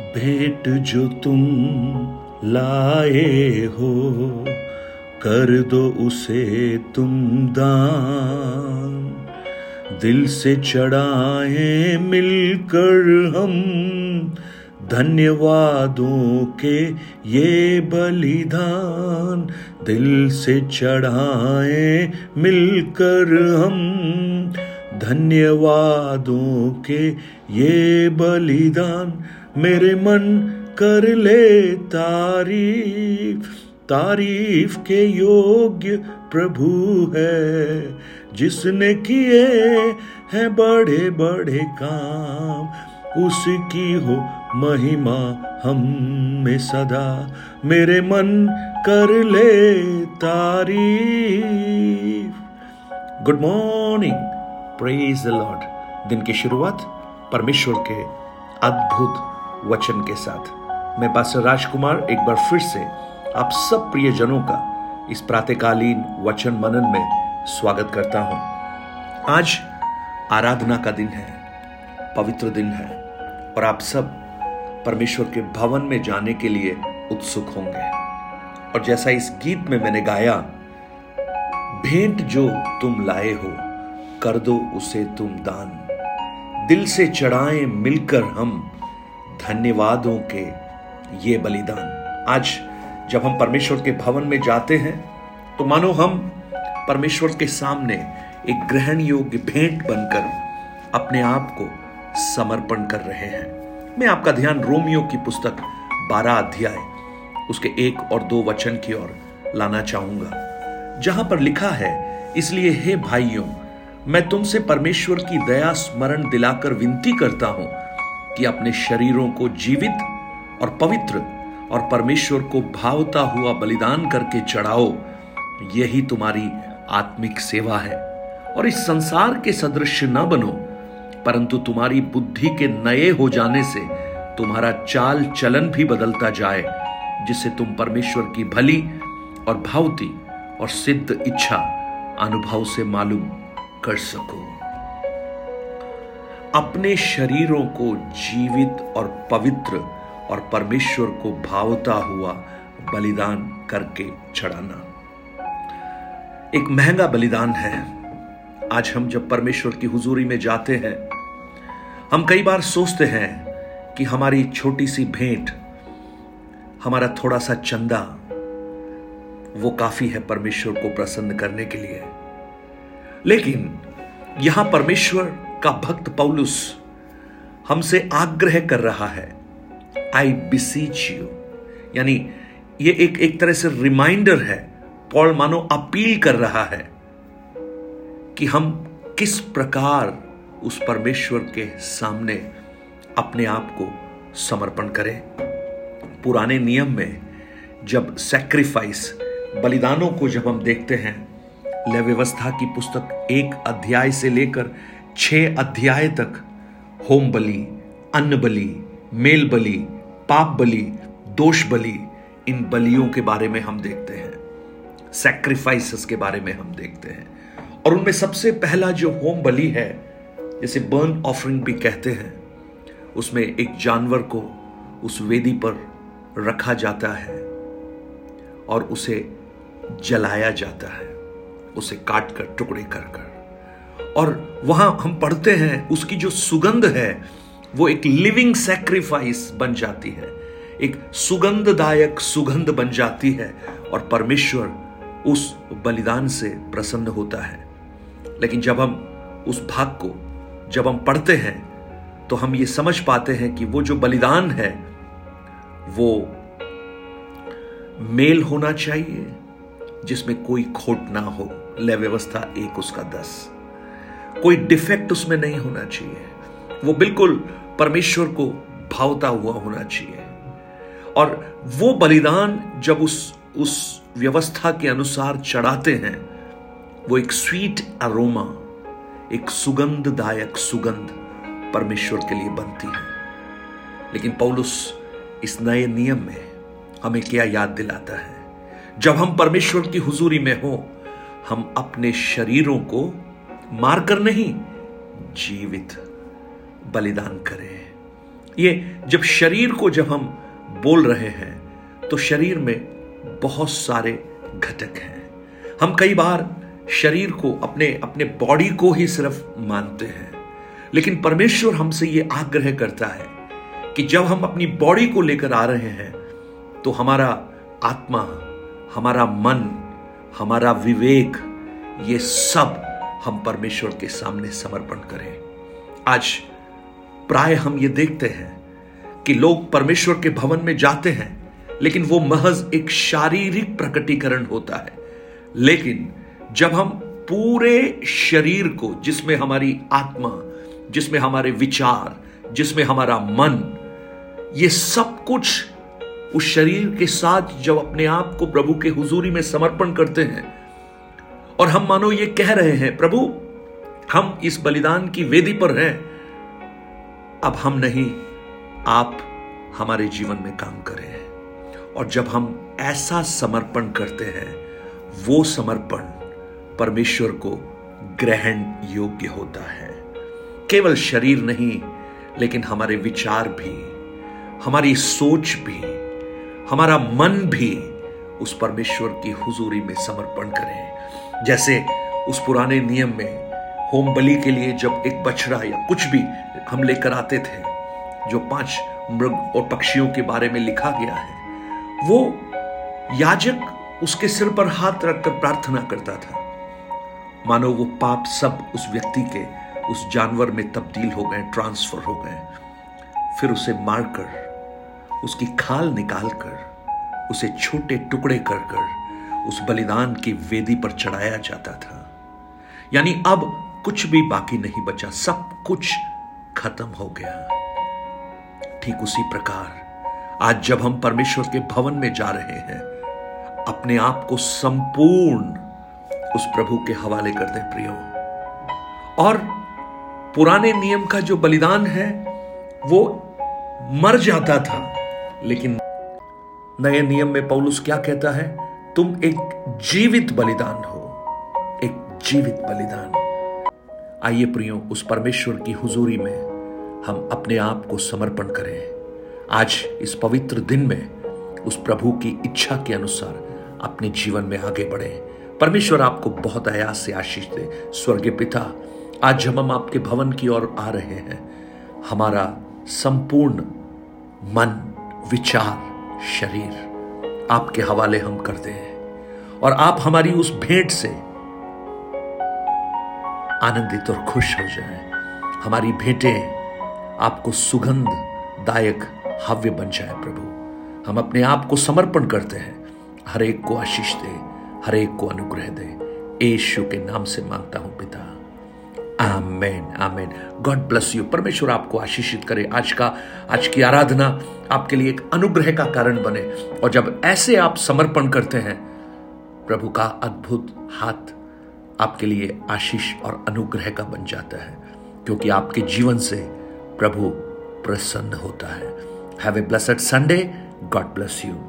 भेंट जो तुम लाए हो, कर दो उसे तुम दान। दिल से चढ़ाए मिलकर हम धन्यवादों के ये बलिदान। दिल से चढ़ाए मिलकर हम धन्यवादों के ये बलिदान। मेरे मन कर ले तारीफ़। तारीफ़ के योग्य प्रभु है, जिसने किए हैं बड़े बड़े काम। उसकी हो महिमा हम में सदा। मेरे मन कर ले तारीफ़। Good morning praise the Lord दिन की शुरुआत परमेश्वर के अद्भुत वचन के साथ। मैं पास्टर राजकुमार एक बार फिर से आप सब प्रियजनों का इस प्रातकालीन वचन मनन में स्वागत करता हूँ। आज आराधना का दिन है, पवित्र दिन है और आप सब परमेश्वर के भवन में जाने के लिए उत्सुक होंगे। और जैसा इस गीत में मैंने गाया, भेंट जो तुम लाए हो, कर दो उसे तुम दान। दिल से चढ़ाएँ मिलकर हम धन्यवादों के ये बलिदान। आज जब हम परमेश्वर के भवन में जाते हैं तो मानो हम परमेश्वर के सामने एक ग्रहण योग्य भेंट बनकर अपने आप को समर्पण कर रहे हैं। मैं आपका ध्यान रोमियो की पुस्तक बारह अध्याय, उसके एक और दो वचन की ओर लाना चाहूँगा। जहाँ पर लिखा है, इसलिए हे भाइयों, मैं तुमसे परमेश्वर की दया स्मरण दिलाकर विनती करता हूँ कि अपने शरीरों को जीवित और पवित्र और परमेश्वर को भावता हुआ बलिदान करके चढ़ाओ, यही तुम्हारी आत्मिक सेवा है। और इस संसार के सदृश न बनो, परंतु तुम्हारी बुद्धि के नए हो जाने से तुम्हारा चाल चलन भी बदलता जाए, जिससे तुम परमेश्वर की भली और भावती और सिद्ध इच्छा अनुभव से मालूम कर सको। अपने शरीरों को जीवित और पवित्र और परमेश्वर को भावता हुआ बलिदान करके चढ़ाना। एक महँगा बलिदान है। आज हम जब परमेश्वर की हुजूरी में जाते हैं, हम कई बार सोचते हैं कि हमारी छोटी सी भेंट, हमारा थोड़ा सा चंदा, वो काफ़ी है परमेश्वर को प्रसन्न करने के लिए। लेकिन यहाँ परमेश्वर का भक्त पौलुस हमसे आग्रह कर रहा है आई बिसीच यू यानी ये एक एक तरह से रिमाइंडर है, पॉल मानो अपील कर रहा है कि हम किस प्रकार उस परमेश्वर के सामने अपने आप को समर्पण करें। पुराने नियम में जब सैक्रिफाइस बलिदानों को जब हम देखते हैं व्यवस्था की पुस्तक एक अध्याय से लेकर छह अध्याय तक होम बलि अन्न बलि मेल बलि पाप बलि दोष बलि इन बलियों के बारे में हम देखते हैं। सैक्रिफाइसेस के बारे में हम देखते हैं। और उनमें सबसे पहला जो होम बलि है, जिसे बर्न ऑफरिंग भी कहते हैं, उसमें एक जानवर को उस वेदी पर रखा जाता है और उसे जलाया जाता है, उसे काट कर टुकड़े कर कर और वहाँ हम पढ़ते हैं, उसकी जो सुगंध है, वो एक लिविंग सेक्रीफाइस बन जाती है। एक सुगंधदायक सुगंध बन जाती है और परमेश्वर उस बलिदान से प्रसन्न होता है। लेकिन जब हम उस भाग को, जब हम पढ़ते हैं तो हम ये समझ पाते हैं कि वो जो बलिदान है, वो मेल होना चाहिए, जिसमें कोई खोट ना हो। लय व्यवस्था एक उसका दस। कोई डिफेक्ट उसमें नहीं होना चाहिए। वो बिल्कुल परमेश्वर को भावता हुआ होना चाहिए। और वो बलिदान जब उस उस व्यवस्था के अनुसार चढ़ाते हैं, वो एक स्वीट अरोमा एक सुगंधदायक सुगंध परमेश्वर के लिए बनती है। लेकिन पौलुस इस नए नियम में हमें क्या याद दिलाता है? जब हम परमेश्वर की हुजूरी में हो, हम अपने शरीरों को मारकर नहीं, जीवित बलिदान करें। ये जब शरीर को जब हम बोल रहे हैं तो शरीर में बहुत सारे घटक हैं। हम कई बार शरीर को अपने अपने बॉडी को ही सिर्फ़ मानते हैं, लेकिन परमेश्वर हमसे ये आग्रह करता है कि जब हम अपनी बॉडी को लेकर आ रहे हैं तो हमारा आत्मा, हमारा मन, हमारा विवेक, ये सब हम परमेश्वर के सामने समर्पण करें। आज प्राय हम ये देखते हैं कि लोग परमेश्वर के भवन में जाते हैं, लेकिन वो महज एक शारीरिक प्रकटीकरण होता है। लेकिन जब हम पूरे शरीर को, जिसमें हमारी आत्मा, जिसमें हमारे विचार, जिसमें हमारा मन, ये सब कुछ उस शरीर के साथ जब अपने आप को प्रभु के हुजूरी में समर्पण करते हैं और हम मानो ये कह रहे हैं, प्रभु, हम इस बलिदान की वेदी पर हैं। अब हम नहीं, आप हमारे जीवन में काम करें और जब हम ऐसा समर्पण करते हैं, वो समर्पण परमेश्वर को ग्रहण योग्य होता है। केवल शरीर नहीं, लेकिन हमारे विचार भी, हमारी सोच भी, हमारा मन भी उस परमेश्वर की हुजूरी में समर्पण करें। जैसे उस पुराने नियम में होम बलि के लिए जब एक बछड़ा या कुछ भी हम लेकर आते थे, जो पाँच मृग और पक्षियों के बारे में लिखा गया है, वो याजक उसके सिर पर हाथ रखकर प्रार्थना करता था। मानो वो पाप सब उस व्यक्ति के, उस जानवर में तब्दील हो गए, ट्रांसफ़र हो गए। फिर उसे मारकर, उसकी खाल निकालकर, उसे छोटे टुकड़े कर कर उस बलिदान की वेदी पर चढ़ाया जाता था। यानी अब कुछ भी बाकी नहीं बचा, सब कुछ खत्म हो गया। ठीक उसी प्रकार आज जब हम परमेश्वर के भवन में जा रहे हैं, अपने आप को संपूर्ण उस प्रभु के हवाले कर दें प्रियो। और पुराने नियम का जो बलिदान है, वो मर जाता था, लेकिन नए नियम में पौलुस क्या कहता है? तुम एक जीवित बलिदान हो, एक जीवित बलिदान। आइए प्रियो, उस परमेश्वर की हुजूरी में हम अपने आप को समर्पण करें। आज, इस पवित्र दिन में, उस प्रभु की इच्छा के अनुसार अपने जीवन में आगे बढ़े। परमेश्वर आपको बहुत आयास से आशीष दे। स्वर्गीय पिता, आज जब हम आपके भवन की ओर आ रहे हैं। हमारा संपूर्ण मन, विचार, शरीर आपके हवाले हम करते हैं। और आप हमारी उस भेंट से आनंदित और खुश हो जाए। हमारी भेंटें आपको सुगंध दायक हव्य बन जाए, प्रभु। हम अपने आप को समर्पण करते हैं। हर एक को आशीष दे, हर एक को अनुग्रह दे। यीशु के नाम से माँगता हूँ पिता। आमेन आमेन गॉड ब्लस यू परमेश्वर आपको आशीषित करे। आज का, आज की आराधना आपके लिए एक अनुग्रह का कारण बने। और जब ऐसे आप समर्पण करते हैं, प्रभु का अद्भुत हाथ आपके लिए आशीष और अनुग्रह का बन जाता है। क्योंकि आपके जीवन से प्रभु प्रसन्न होता है। Have a blessed Sunday. God bless you.